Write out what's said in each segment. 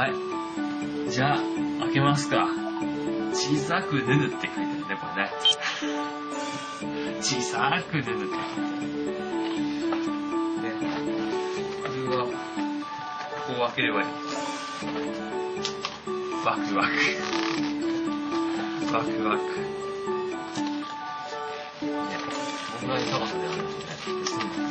はい。じゃあ、開けますか。小さくぬぬって書いてあるね、これね。小さくぬぬって書いてる。ね。これは、ここを開ければいい。ワクワク。ワクワク。ね、こんぐらいの高さであるんですね。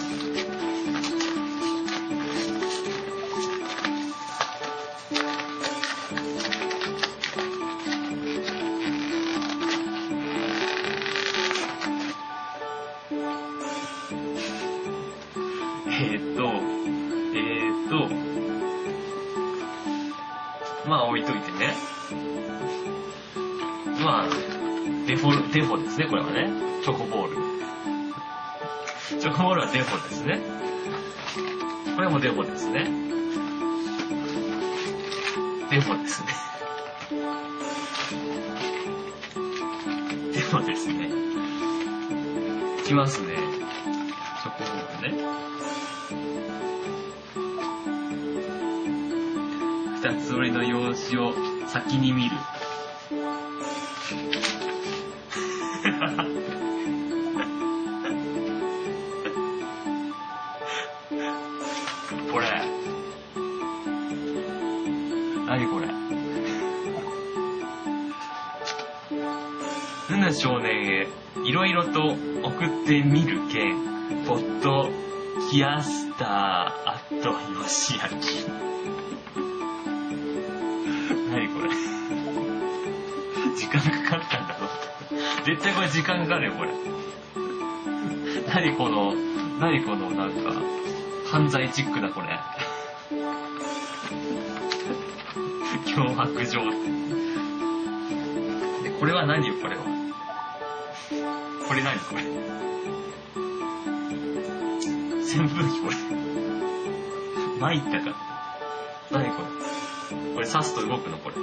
えーっと、えーっと、まあ置いといてね。まあ、デフォル、デフォですね、これはね。チョコボール。チョコボールはデフォですね。これもデフォですね。デフォですね。デフォですね。きますね。二つ折りの用紙を先に見る。これ。何これ。ヌヌ少年へいろいろと送ってみるけん、ポッドキャスターアットヨシヤ間かかったんだろ 絶対これ時間かかるよ、これ。何この、何このなんか、犯罪チックなこれ。脅迫状。で、これは何よ、これは。これ何これ。扇風機これ。参ったか。何これ。これ刺すと動くのこれ。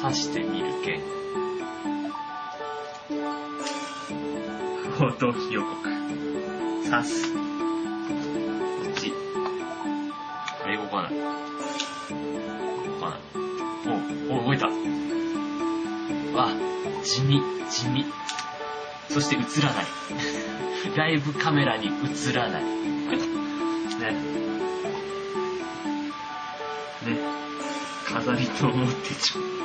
刺してみるけ。報道予告。刺す。こっち。英語かない。動かないお、お、動いた。わ、地味、地味。そして映らない。ライブカメラに映らない。ね。ね。飾りと思ってちょ。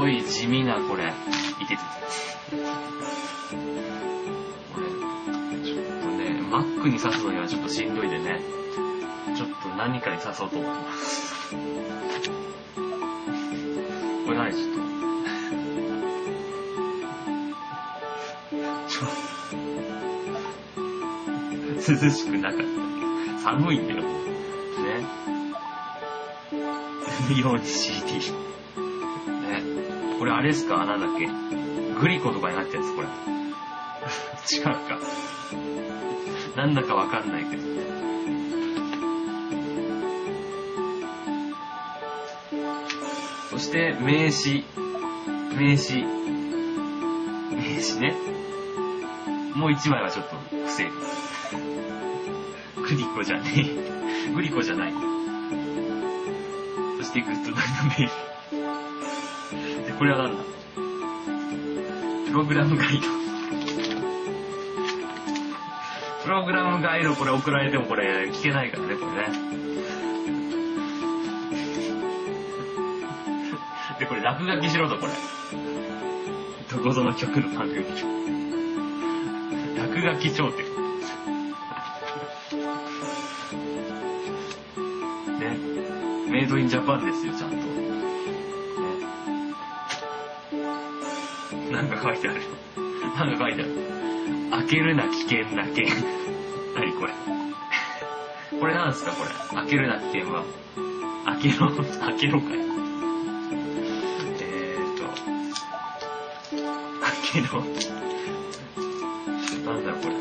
ごい地味なこれ。いてて。これ、ちょっとね、マックに刺すのにはちょっとしんどいでね。ちょっと何かに刺そうと思ってます。これ何ちょっと。ちょ涼しくなかった。寒いんだよ。ね。ように CD。これあれですか？なんだっけ？グリコとかになってるやつこれ。違うか。なんだかわかんないけど。そして、名詞。名詞。名詞ね。もう一枚はちょっと不正。グリコじゃねえ。グリコじゃない。そしてグッドナイトメール。で、これはなんだ？プログラムガイド。プログラムガイドこれ送られてもこれ聞けないからね、これね。で、これ落書きしろと、これ。どこぞの曲の番組。落書き頂点。ね。メイドインジャパンですよ、ちゃん なんか書いてある。なんか書いてある。開けるな危険な剣。何これ。これなんすかこれ。開けるな危険は。開けろ、開けろかい。えーと。開けろ。なんだろうこれ。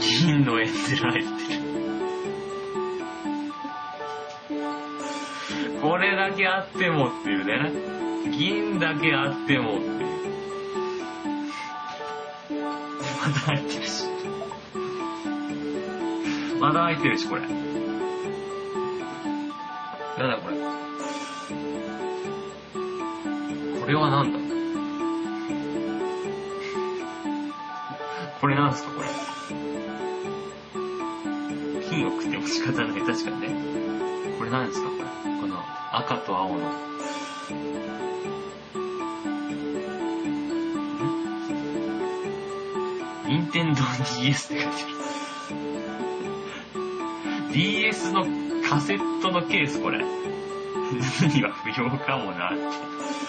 銀の絵面られてる。これだけあってもっていうね。銀だけあってもっていう。まだ入ってるし。まだ入ってるし、これ。なんだこれ。これはなんだこれなんすか、これ。金を食っても仕方ない、確かにね。これなんですか、これ。赤と青の。任天堂 DS って書いてある。DS のカセットのケース、これ。には不要かもなって。